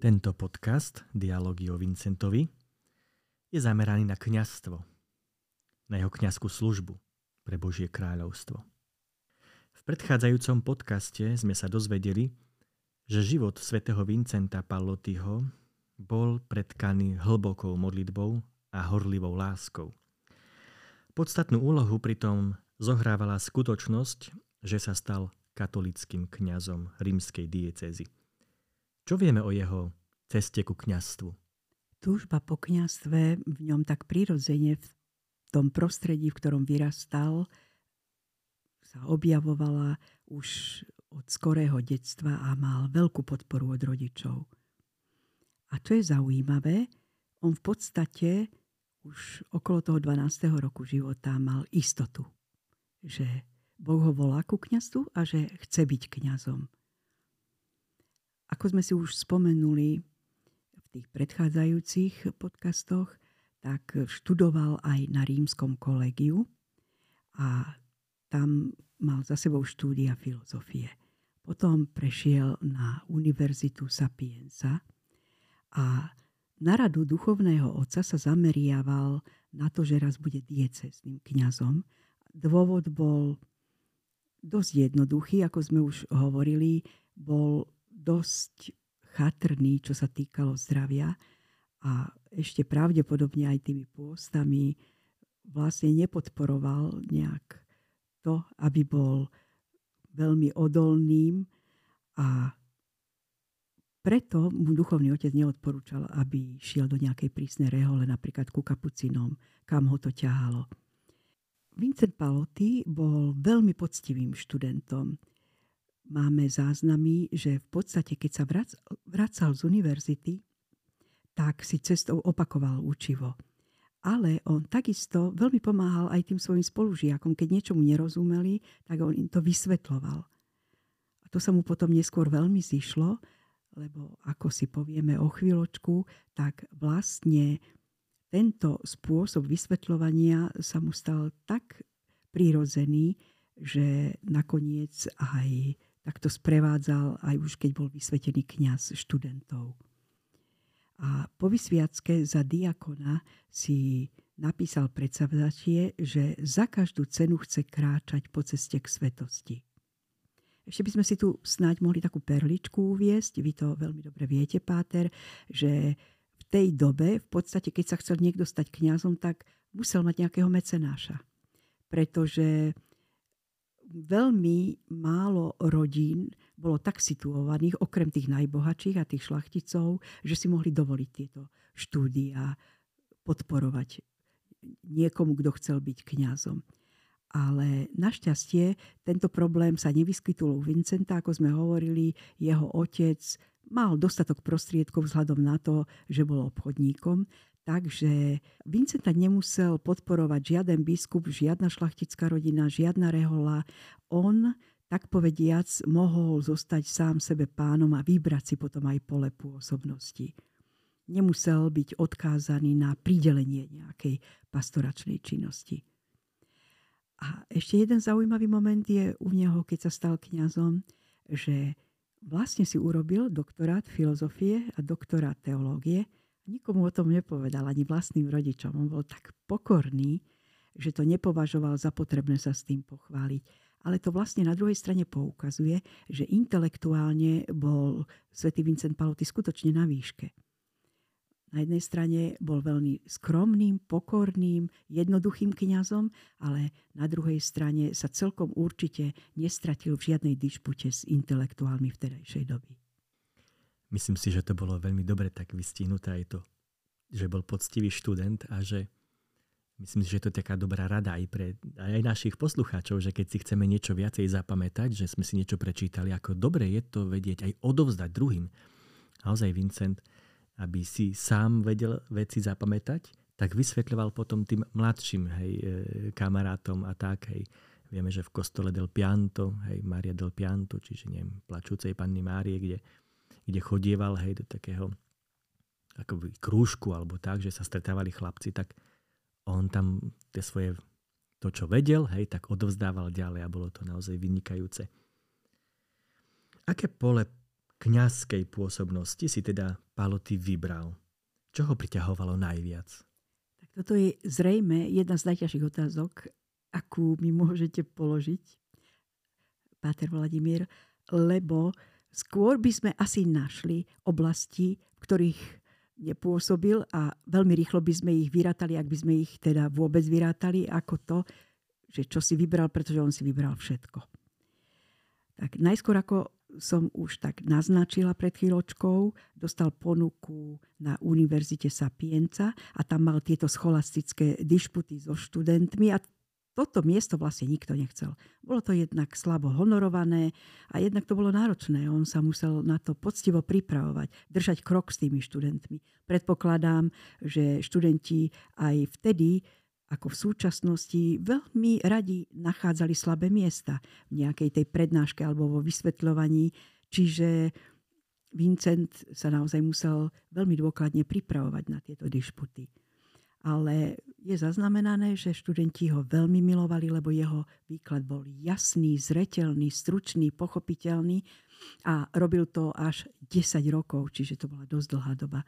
Tento podcast, Dialógy o Vincentovi, je zameraný na kňazstvo, na jeho kňazskú službu pre Božie kráľovstvo. V predchádzajúcom podcaste sme sa dozvedeli, že život svätého Vincenta Pallotyho bol predkaný hlbokou modlitbou a horlivou láskou. Podstatnú úlohu pritom zohrávala skutočnosť, že sa stal katolickým kňazom rímskej diecézy. Čo vieme o jeho ceste ku kňastvu? Túžba po kňastve v ňom tak prirodzene v tom prostredí, v ktorom vyrastal, sa objavovala už od skorého detstva a mal veľkú podporu od rodičov. A čo je zaujímavé, on v podstate už okolo toho 12. roku života mal istotu, že Boh ho volá ku kňastvu a že chce byť kňazom. Ako sme si už spomenuli v tých predchádzajúcich podcastoch, tak študoval aj na rímskom kolegiu a tam mal za sebou štúdia filozofie. Potom prešiel na Univerzitu Sapienza a na radu duchovného otca sa zameriaval na to, že raz bude diecezným kňazom. Dôvod bol dosť jednoduchý, ako sme už hovorili, bol dosť chatrný, čo sa týkalo zdravia a ešte pravdepodobne aj tými pôstami vlastne nepodporoval nejak to, aby bol veľmi odolným a preto mu duchovný otec neodporúčal, aby šiel do nejakej prísnej rehole, napríklad ku kapucinom, kam ho to ťahalo. Vincent Paloty bol veľmi poctivým študentom máme záznamy, že v podstate, keď sa vrac, vracal z univerzity, tak si cestou opakoval učivo. Ale on takisto veľmi pomáhal aj tým svojim spolužiakom. Keď niečomu nerozumeli, tak on im to vysvetloval. A to sa mu potom neskôr veľmi zišlo, lebo ako si povieme o chvíľočku, tak vlastne tento spôsob vysvetľovania sa mu stal tak prirodzený, že nakoniec aj tak to sprevádzal aj už keď bol vysvetený kňaz študentov. A po vysviacke za diakona si napísal predsavzatie, že za každú cenu chce kráčať po ceste k svetosti. Ešte by sme si tu snáď mohli takú perličku uviesť. Vy to veľmi dobre viete, Páter, že v tej dobe, v podstate, keď sa chcel niekto stať kňazom, tak musel mať nejakého mecenáša. Pretože veľmi málo rodín bolo tak situovaných, okrem tých najbohatších a tých šlachticov, že si mohli dovoliť tieto štúdia podporovať niekomu, kto chcel byť kňazom. Ale našťastie tento problém sa nevyskytul u Vincenta, ako sme hovorili, jeho otec mal dostatok prostriedkov vzhľadom na to, že bol obchodníkom, Takže Vincenta nemusel podporovať žiaden biskup, žiadna šlachtická rodina, žiadna rehola. On, tak povediac, mohol zostať sám sebe pánom a vybrať si potom aj pole pôsobnosti. Nemusel byť odkázaný na pridelenie nejakej pastoračnej činnosti. A ešte jeden zaujímavý moment je u neho, keď sa stal kňazom, že vlastne si urobil doktorát filozofie a doktorát teológie – Nikomu o tom nepovedal, ani vlastným rodičom. On bol tak pokorný, že to nepovažoval za potrebné sa s tým pochváliť. Ale to vlastne na druhej strane poukazuje, že intelektuálne bol svätý Vincent Paloty skutočne na výške. Na jednej strane bol veľmi skromným, pokorným, jednoduchým kňazom, ale na druhej strane sa celkom určite nestratil v žiadnej dišpute s intelektuálmi vtedajšej doby. Myslím si, že to bolo veľmi dobre tak vystihnuté aj to, že bol poctivý študent a že myslím si, že to je taká dobrá rada aj pre aj našich poslucháčov, že keď si chceme niečo viacej zapamätať, že sme si niečo prečítali, ako dobre je to vedieť aj odovzdať druhým. Naozaj Vincent, aby si sám vedel veci zapamätať, tak vysvetľoval potom tým mladším hej, e, kamarátom a tak. Hej. Vieme, že v kostole del Pianto, hej, Maria del Pianto, čiže neviem, plačúcej panny Márie, kde kde chodieval hej, do takého akoby krúžku alebo tak, že sa stretávali chlapci, tak on tam tie svoje, to čo vedel, hej, tak odovzdával ďalej a bolo to naozaj vynikajúce. Aké pole kňazskej pôsobnosti si teda Pálo ty vybral? Čo ho priťahovalo najviac? Tak toto je zrejme jedna z najťažších otázok, akú mi môžete položiť, Páter Vladimír, lebo skôr by sme asi našli oblasti, v ktorých nepôsobil a veľmi rýchlo by sme ich vyrátali, ak by sme ich teda vôbec vyrátali, ako to, že čo si vybral, pretože on si vybral všetko. Tak najskôr ako som už tak naznačila pred chvíľočkou, dostal ponuku na Univerzite Sapienza a tam mal tieto scholastické dišputy so študentmi a toto miesto vlastne nikto nechcel. Bolo to jednak slabo honorované a jednak to bolo náročné. On sa musel na to poctivo pripravovať, držať krok s tými študentmi. Predpokladám, že študenti aj vtedy ako v súčasnosti veľmi radi nachádzali slabé miesta v nejakej tej prednáške alebo vo vysvetľovaní. Čiže Vincent sa naozaj musel veľmi dôkladne pripravovať na tieto dišputy. Ale je zaznamenané, že študenti ho veľmi milovali, lebo jeho výklad bol jasný, zretelný, stručný, pochopiteľný a robil to až 10 rokov, čiže to bola dosť dlhá doba.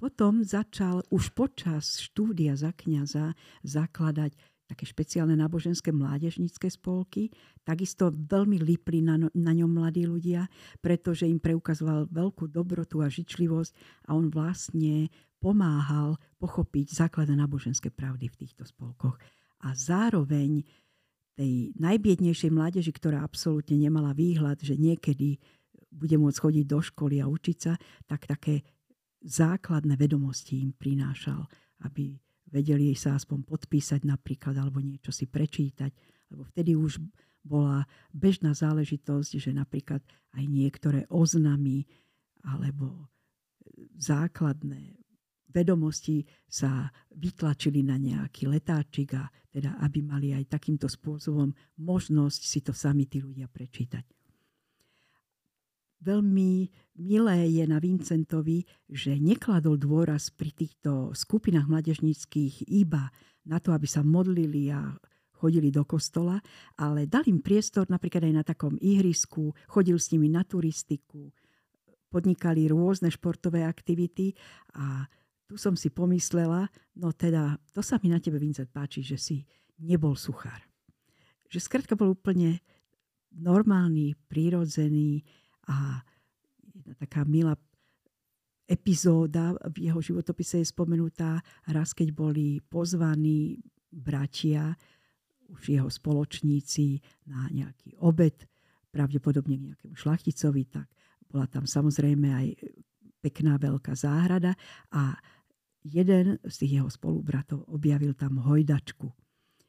Potom začal už počas štúdia za kniaza zakladať také špeciálne náboženské mládežnícke spolky. Takisto veľmi lipli na, no, na ňom mladí ľudia, pretože im preukazoval veľkú dobrotu a žičlivosť a on vlastne pomáhal pochopiť základné náboženské pravdy v týchto spolkoch. A zároveň tej najbiednejšej mládeži, ktorá absolútne nemala výhľad, že niekedy bude môcť chodiť do školy a učiť sa, tak také základné vedomosti im prinášal, aby vedeli sa aspoň podpísať napríklad alebo niečo si prečítať, lebo vtedy už bola bežná záležitosť, že napríklad aj niektoré oznamy alebo základné vedomosti sa vytlačili na nejaký letáčik a teda aby mali aj takýmto spôsobom možnosť si to sami tí ľudia prečítať veľmi milé je na Vincentovi, že nekladol dôraz pri týchto skupinách mladežníckých iba na to, aby sa modlili a chodili do kostola, ale dal im priestor napríklad aj na takom ihrisku, chodil s nimi na turistiku, podnikali rôzne športové aktivity a tu som si pomyslela, no teda, to sa mi na tebe, Vincent, páči, že si nebol suchár. Že skrátka bol úplne normálny, prírodzený, a jedna taká milá epizóda v jeho životopise je spomenutá raz, keď boli pozvaní bratia, už jeho spoločníci na nejaký obed, pravdepodobne k nejakému šlachticovi, tak bola tam samozrejme aj pekná veľká záhrada a jeden z tých jeho spolubratov objavil tam hojdačku.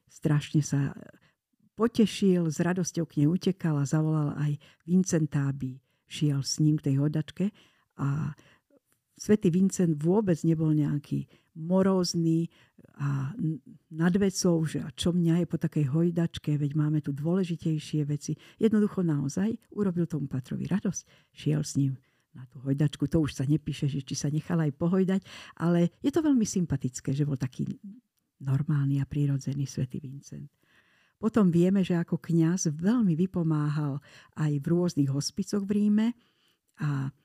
Strašne sa potešil, s radosťou k nej utekal a zavolal aj Vincenta, aby šiel s ním k tej hodačke a svätý Vincent vôbec nebol nejaký morózny a nad vecou, že a čo mňa je po takej hojdačke, veď máme tu dôležitejšie veci. Jednoducho naozaj urobil tomu patrovi radosť, šiel s ním na tú hojdačku. To už sa nepíše, že či sa nechal aj pohojdať, ale je to veľmi sympatické, že bol taký normálny a prírodzený svätý Vincent. Potom vieme, že ako kňaz veľmi vypomáhal aj v rôznych hospicoch v Ríme a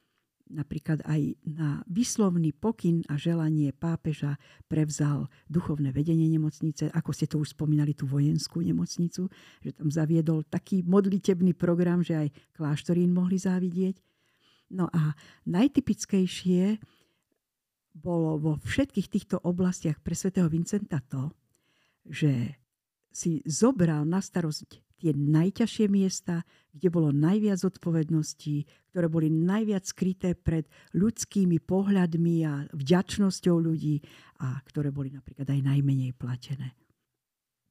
napríklad aj na vyslovný pokyn a želanie pápeža prevzal duchovné vedenie nemocnice, ako ste to už spomínali, tú vojenskú nemocnicu, že tam zaviedol taký modlitebný program, že aj kláštorín mohli závidieť. No a najtypickejšie bolo vo všetkých týchto oblastiach pre svätého Vincenta to, že si zobral na starosť tie najťažšie miesta, kde bolo najviac odpovedností, ktoré boli najviac skryté pred ľudskými pohľadmi a vďačnosťou ľudí a ktoré boli napríklad aj najmenej platené.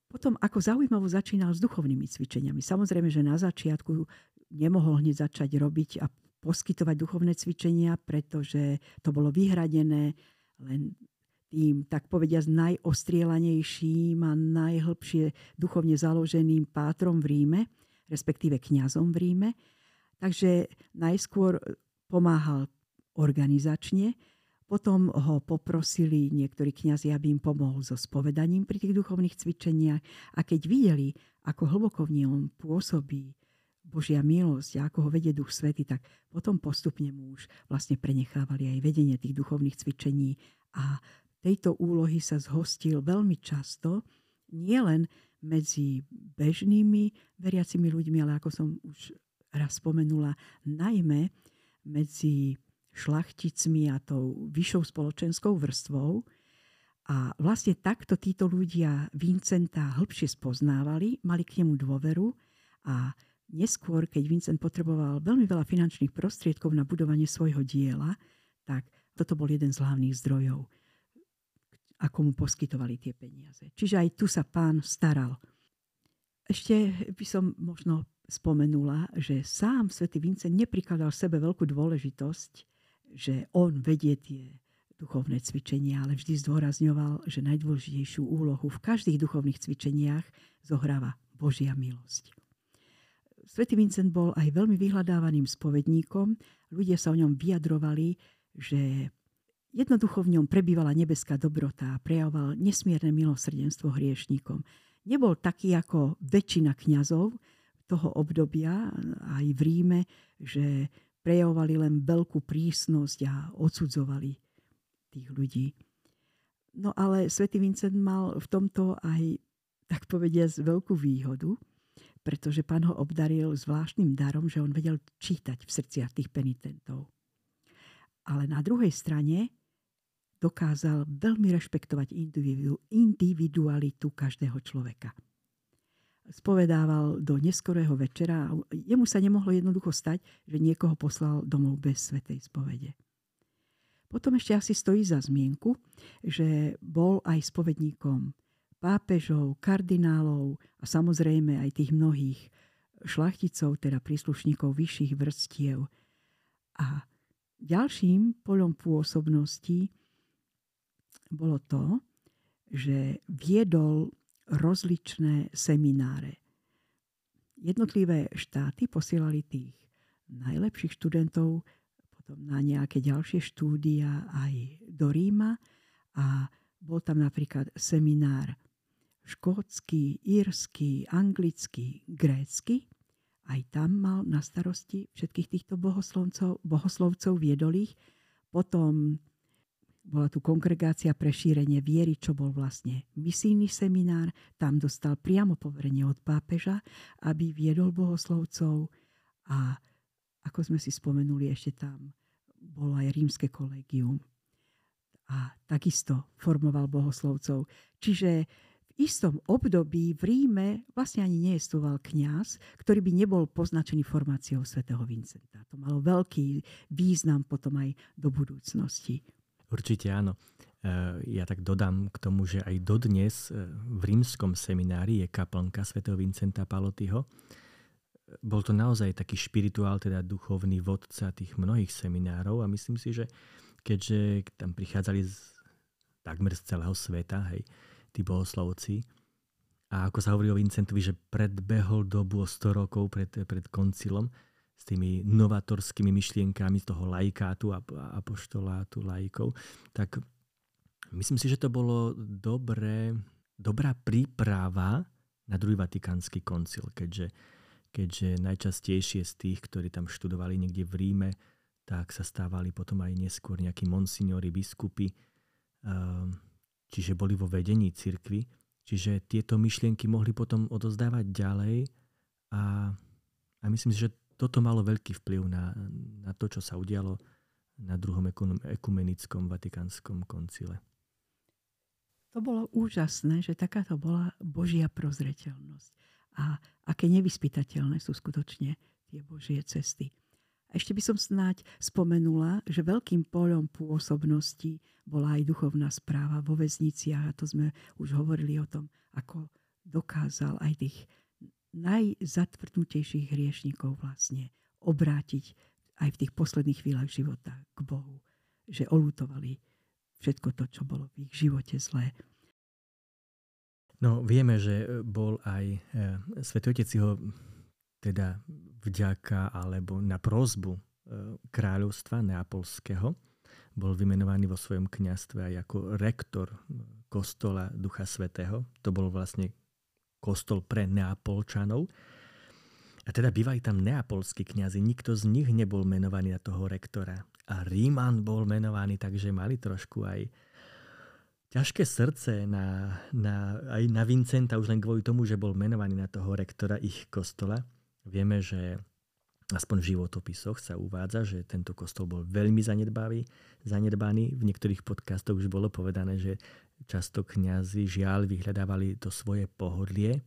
Potom, ako zaujímavo začínal s duchovnými cvičeniami. Samozrejme, že na začiatku nemohol hneď začať robiť a poskytovať duchovné cvičenia, pretože to bolo vyhradené len tým, tak povediať, najostrielanejším a najhlbšie duchovne založeným pátrom v Ríme, respektíve kňazom v Ríme. Takže najskôr pomáhal organizačne, potom ho poprosili niektorí kňazi, aby im pomohol so spovedaním pri tých duchovných cvičeniach. A keď videli, ako hlboko v ňom pôsobí Božia milosť a ako ho vedie Duch Svety, tak potom postupne mu už vlastne prenechávali aj vedenie tých duchovných cvičení a tejto úlohy sa zhostil veľmi často, nielen medzi bežnými veriacimi ľuďmi, ale ako som už raz spomenula, najmä medzi šlachticmi a tou vyššou spoločenskou vrstvou. A vlastne takto títo ľudia Vincenta hĺbšie spoznávali, mali k nemu dôveru a neskôr, keď Vincent potreboval veľmi veľa finančných prostriedkov na budovanie svojho diela, tak toto bol jeden z hlavných zdrojov ako mu poskytovali tie peniaze. Čiže aj tu sa pán staral. Ešte by som možno spomenula, že sám svätý Vincent neprikladal sebe veľkú dôležitosť, že on vedie tie duchovné cvičenia, ale vždy zdôrazňoval, že najdôležitejšiu úlohu v každých duchovných cvičeniach zohráva Božia milosť. Svetý Vincent bol aj veľmi vyhľadávaným spovedníkom. Ľudia sa o ňom vyjadrovali, že Jednoducho v ňom prebývala nebeská dobrota a prejavoval nesmierne milosrdenstvo hriešníkom. Nebol taký ako väčšina kňazov toho obdobia aj v Ríme, že prejavovali len veľkú prísnosť a odsudzovali tých ľudí. No ale svätý Vincent mal v tomto aj, tak povediať, veľkú výhodu, pretože pán ho obdaril zvláštnym darom, že on vedel čítať v srdciach tých penitentov. Ale na druhej strane dokázal veľmi rešpektovať individualitu každého človeka. Spovedával do neskorého večera a jemu sa nemohlo jednoducho stať, že niekoho poslal domov bez svetej spovede. Potom ešte asi stojí za zmienku, že bol aj spovedníkom pápežov, kardinálov a samozrejme aj tých mnohých šlachticov, teda príslušníkov vyšších vrstiev. A ďalším polom pôsobnosti bolo to, že viedol rozličné semináre. Jednotlivé štáty posielali tých najlepších študentov potom na nejaké ďalšie štúdia aj do Ríma a bol tam napríklad seminár škótsky, írsky, anglický, grécky. Aj tam mal na starosti všetkých týchto bohoslovcov, bohoslovcov viedol ich. Potom bola tu kongregácia pre šírenie viery, čo bol vlastne misijný seminár. Tam dostal priamo poverenie od pápeža, aby viedol bohoslovcov a ako sme si spomenuli, ešte tam bolo aj rímske kolegium. A takisto formoval bohoslovcov. Čiže istom období v Ríme vlastne ani neestoval kňaz, ktorý by nebol poznačený formáciou svätého Vincenta. To malo veľký význam potom aj do budúcnosti. Určite áno. E, ja tak dodám k tomu, že aj dodnes e, v rímskom seminári je kaplnka svätého Vincenta Palotyho. Bol to naozaj taký špirituál, teda duchovný vodca tých mnohých seminárov a myslím si, že keďže tam prichádzali z, takmer z celého sveta, hej, tí bohoslovci, a ako sa hovorí o Vincentovi, že predbehol dobu o 100 rokov pred, pred koncilom, s tými novatorskými myšlienkami z toho lajkátu a apoštolátu lajkov, tak myslím si, že to bolo dobré, dobrá príprava na druhý vatikánsky koncil, keďže, keďže najčastejšie z tých, ktorí tam študovali niekde v Ríme, tak sa stávali potom aj neskôr nejakí monsignori, biskupy, ehm, čiže boli vo vedení cirkvy, čiže tieto myšlienky mohli potom odozdávať ďalej a, a myslím si, že toto malo veľký vplyv na, na to, čo sa udialo na druhom ekumenickom vatikánskom koncile. To bolo úžasné, že takáto bola Božia prozreteľnosť. A aké nevyspytateľné sú skutočne tie Božie cesty. Ešte by som snáď spomenula, že veľkým poľom pôsobnosti bola aj duchovná správa vo väzniciach a to sme už hovorili o tom, ako dokázal aj tých najzatvrdnutejších hriešnikov vlastne obrátiť aj v tých posledných chvíľach života k Bohu. Že olutovali všetko to, čo bolo v ich živote zlé. No vieme, že bol aj e, Svetý Otec ho teda vďaka alebo na prozbu e, kráľovstva neapolského bol vymenovaný vo svojom kňastve aj ako rektor kostola Ducha Svetého. To bol vlastne kostol pre Neapolčanov. A teda bývali tam neapolskí kňazi, nikto z nich nebol menovaný na toho rektora. A Ríman bol menovaný, takže mali trošku aj ťažké srdce na, na, aj na Vincenta už len kvôli tomu, že bol menovaný na toho rektora ich kostola. Vieme, že aspoň v životopisoch sa uvádza, že tento kostol bol veľmi zanedbavý, zanedbaný. V niektorých podcastoch už bolo povedané, že často kňazi žiaľ vyhľadávali to svoje pohodlie,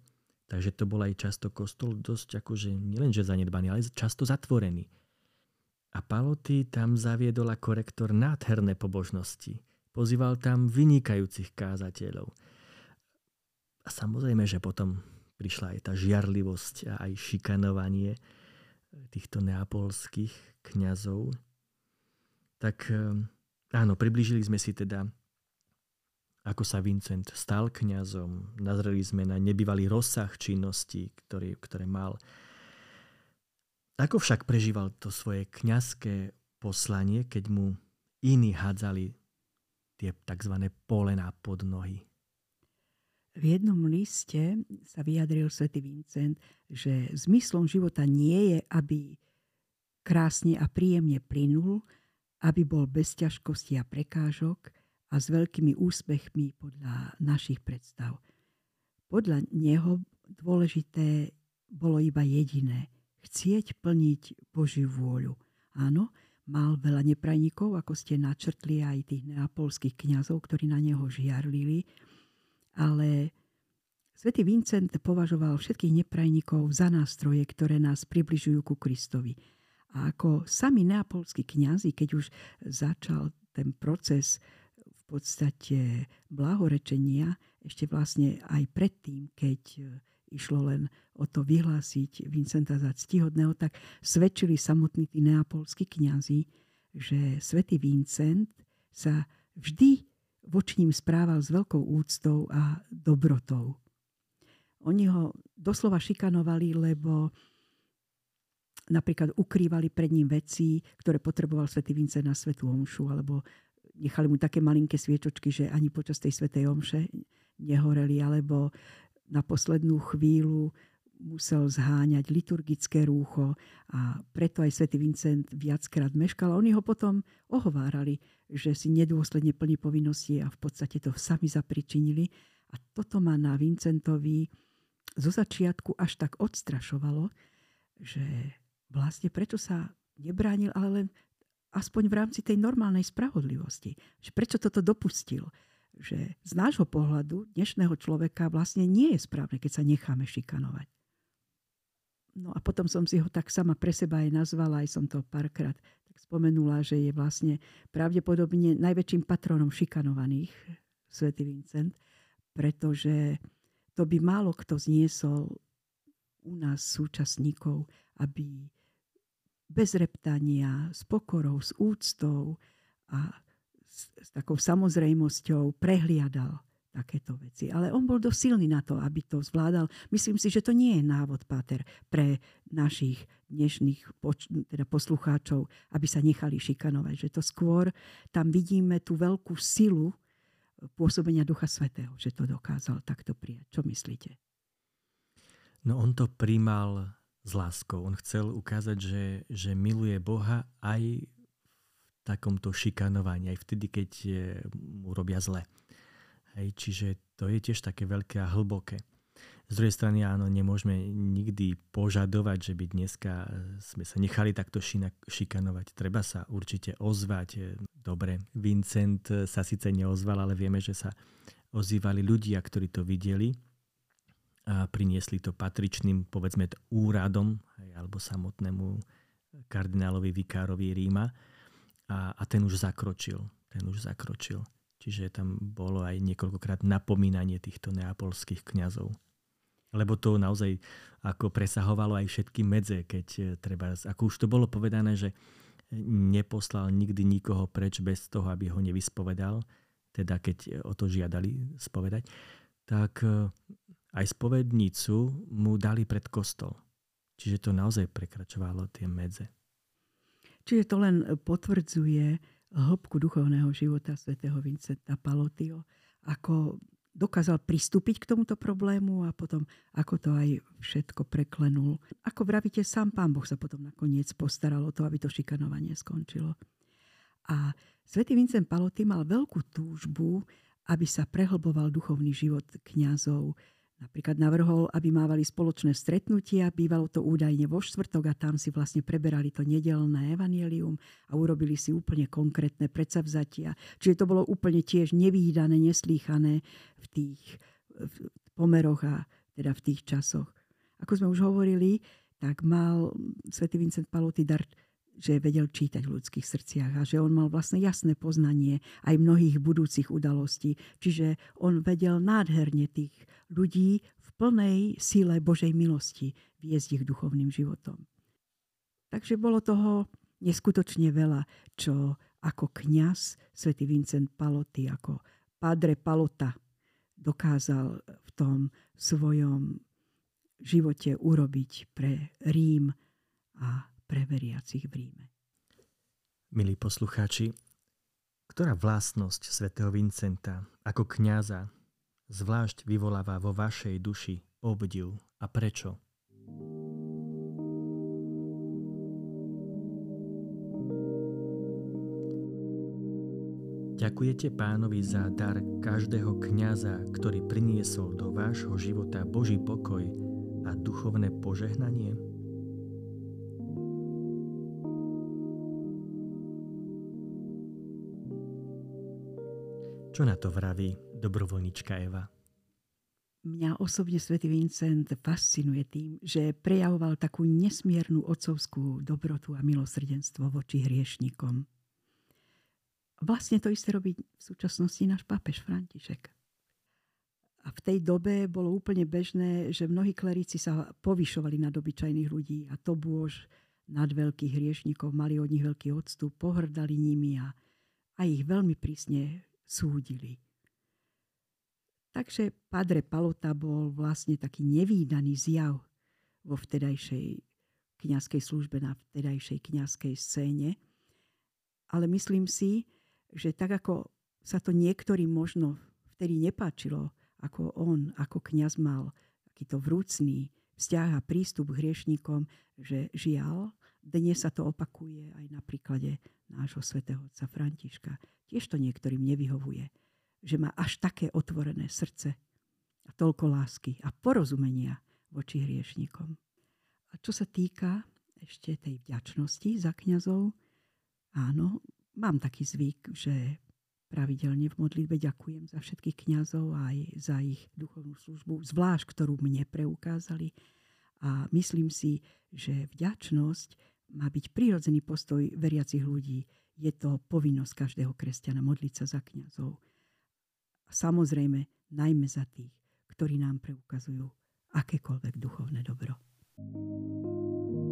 takže to bol aj často kostol dosť akože nielenže zanedbaný, ale často zatvorený. A Paloty tam zaviedol ako rektor nádherné pobožnosti. Pozýval tam vynikajúcich kázateľov. A samozrejme, že potom prišla aj tá žiarlivosť a aj šikanovanie týchto neapolských kňazov. Tak eh, áno, priblížili sme si teda, ako sa Vincent stal kňazom. Nazreli sme na nebývalý rozsah činností, ktorý, ktoré mal. Ako však prežíval to svoje kňazské poslanie, keď mu iní hádzali tie tzv. polená pod nohy. V jednom liste sa vyjadril svätý Vincent, že zmyslom života nie je, aby krásne a príjemne plynul, aby bol bez ťažkosti a prekážok a s veľkými úspechmi podľa našich predstav. Podľa neho dôležité bolo iba jediné – chcieť plniť Božiu vôľu. Áno, mal veľa neprajníkov, ako ste načrtli aj tých neapolských kňazov, ktorí na neho žiarlili, ale svätý Vincent považoval všetkých neprajníkov za nástroje, ktoré nás približujú ku Kristovi. A ako sami neapolskí kňazi, keď už začal ten proces v podstate blahorečenia, ešte vlastne aj predtým, keď išlo len o to vyhlásiť Vincenta za ctihodného, tak svedčili samotní tí neapolskí kňazi, že svätý Vincent sa vždy voči ním správal s veľkou úctou a dobrotou. Oni ho doslova šikanovali, lebo napríklad ukrývali pred ním veci, ktoré potreboval svätý Vincent na svetú omšu, alebo nechali mu také malinké sviečočky, že ani počas tej svetej omše nehoreli, alebo na poslednú chvíľu musel zháňať liturgické rúcho a preto aj svätý Vincent viackrát meškal. Oni ho potom ohovárali, že si nedôsledne plní povinnosti a v podstate to sami zapričinili. A toto ma na Vincentovi zo začiatku až tak odstrašovalo, že vlastne prečo sa nebránil, ale len aspoň v rámci tej normálnej spravodlivosti. Že prečo toto dopustil že z nášho pohľadu dnešného človeka vlastne nie je správne, keď sa necháme šikanovať. No a potom som si ho tak sama pre seba aj nazvala, aj som to párkrát tak spomenula, že je vlastne pravdepodobne najväčším patronom šikanovaných, svätý Vincent, pretože to by málo kto zniesol u nás súčasníkov, aby bez reptania, s pokorou, s úctou a s, s takou samozrejmosťou prehliadal takéto veci. Ale on bol dosť silný na to, aby to zvládal. Myslím si, že to nie je návod, Páter, pre našich dnešných poč- teda poslucháčov, aby sa nechali šikanovať. Že to skôr tam vidíme tú veľkú silu pôsobenia Ducha Svetého, že to dokázal takto prijať. Čo myslíte? No on to príjmal s láskou. On chcel ukázať, že, že miluje Boha aj takomto šikanovaní, aj vtedy, keď mu robia zle. Hej, čiže to je tiež také veľké a hlboké. Z druhej strany áno, nemôžeme nikdy požadovať, že by dneska sme sa nechali takto šikanovať. Treba sa určite ozvať. Dobre, Vincent sa síce neozval, ale vieme, že sa ozývali ľudia, ktorí to videli a priniesli to patričným, povedzme, úradom alebo samotnému kardinálovi vikárovi Ríma a, a ten už zakročil. Ten už zakročil. Čiže tam bolo aj niekoľkokrát napomínanie týchto neapolských kňazov. Lebo to naozaj ako presahovalo aj všetky medze, keď e, treba, ako už to bolo povedané, že neposlal nikdy nikoho preč bez toho, aby ho nevyspovedal, teda keď o to žiadali spovedať, tak e, aj spovednicu mu dali pred kostol. Čiže to naozaj prekračovalo tie medze. Čiže to len potvrdzuje hĺbku duchovného života svätého Vincenta Palotio, ako dokázal pristúpiť k tomuto problému a potom ako to aj všetko preklenul. Ako vravíte, sám pán Boh sa potom nakoniec postaral o to, aby to šikanovanie skončilo. A svätý Vincent Paloty mal veľkú túžbu, aby sa prehlboval duchovný život kňazov, Napríklad navrhol, aby mávali spoločné stretnutia, bývalo to údajne vo štvrtok a tam si vlastne preberali to nedelné evanielium a urobili si úplne konkrétne predsavzatia. Čiže to bolo úplne tiež nevýdané, neslýchané v tých v pomeroch a teda v tých časoch. Ako sme už hovorili, tak mal svätý Vincent Paloty dar že vedel čítať v ľudských srdciach a že on mal vlastne jasné poznanie aj mnohých budúcich udalostí. Čiže on vedel nádherne tých ľudí v plnej síle Božej milosti viesť ich duchovným životom. Takže bolo toho neskutočne veľa, čo ako kňaz svätý Vincent Paloty, ako padre Palota dokázal v tom svojom živote urobiť pre Rím a pre veriacich v Ríme. Milí poslucháči, ktorá vlastnosť svätého Vincenta ako kňaza zvlášť vyvoláva vo vašej duši obdiv a prečo? Ďakujete pánovi za dar každého kňaza, ktorý priniesol do vášho života Boží pokoj a duchovné požehnanie? Čo na to vraví dobrovoľnička Eva? Mňa osobne svätý Vincent fascinuje tým, že prejavoval takú nesmiernu otcovskú dobrotu a milosrdenstvo voči hriešnikom. Vlastne to isté robí v súčasnosti náš pápež František. A v tej dobe bolo úplne bežné, že mnohí klerici sa povyšovali nad obyčajných ľudí a to bôž nad veľkých hriešnikov, mali od nich veľký odstup, pohrdali nimi a, a ich veľmi prísne súdili. Takže Padre Palota bol vlastne taký nevýdaný zjav vo vtedajšej kňazskej službe na vtedajšej kňazskej scéne. Ale myslím si, že tak ako sa to niektorým možno vtedy nepáčilo, ako on, ako kňaz mal takýto vrúcný vzťah a prístup k hriešníkom, že žiaľ, dnes sa to opakuje aj na príklade nášho svätého otca Františka. Tiež to niektorým nevyhovuje, že má až také otvorené srdce a toľko lásky a porozumenia voči hriešnikom. A čo sa týka ešte tej vďačnosti za kňazov, áno, mám taký zvyk, že pravidelne v modlitbe ďakujem za všetkých kňazov aj za ich duchovnú službu, zvlášť ktorú mne preukázali. A myslím si, že vďačnosť má byť prírodzený postoj veriacich ľudí je to povinnosť každého kresťana modliť sa za kňazov. Samozrejme, najmä za tých, ktorí nám preukazujú akékoľvek duchovné dobro. thank you